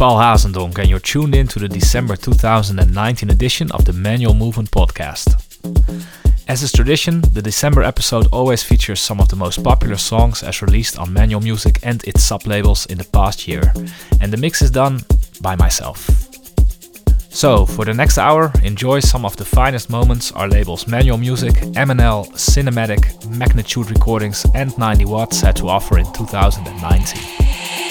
Paul Hazendonk, and you're tuned in to the December 2019 edition of the Manual Movement podcast. As is tradition, the December episode always features some of the most popular songs as released on Manual Music and its sublabels in the past year, and the mix is done by myself. So, for the next hour, enjoy some of the finest moments our labels Manual Music, MNL, Cinematic, Magnitude Recordings, and 90 Watts had to offer in 2019.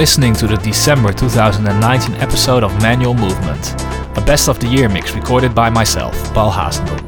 Listening to the December 2019 episode of Manual Movement, a best of the year mix recorded by myself, Paul Hazendonk.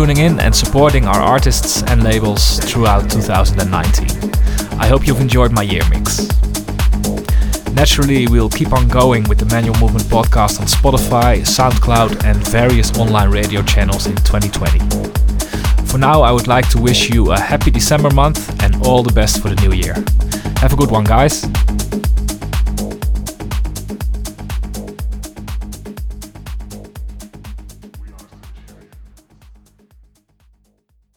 Tuning in and supporting our artists and labels throughout 2019. I hope you've enjoyed my year mix. Naturally, we'll keep on going with the Manual Movement podcast on Spotify, SoundCloud, and various online radio channels in 2020. For now, I would like to wish you a happy December month and all the best for the new year. Have a good one, guys.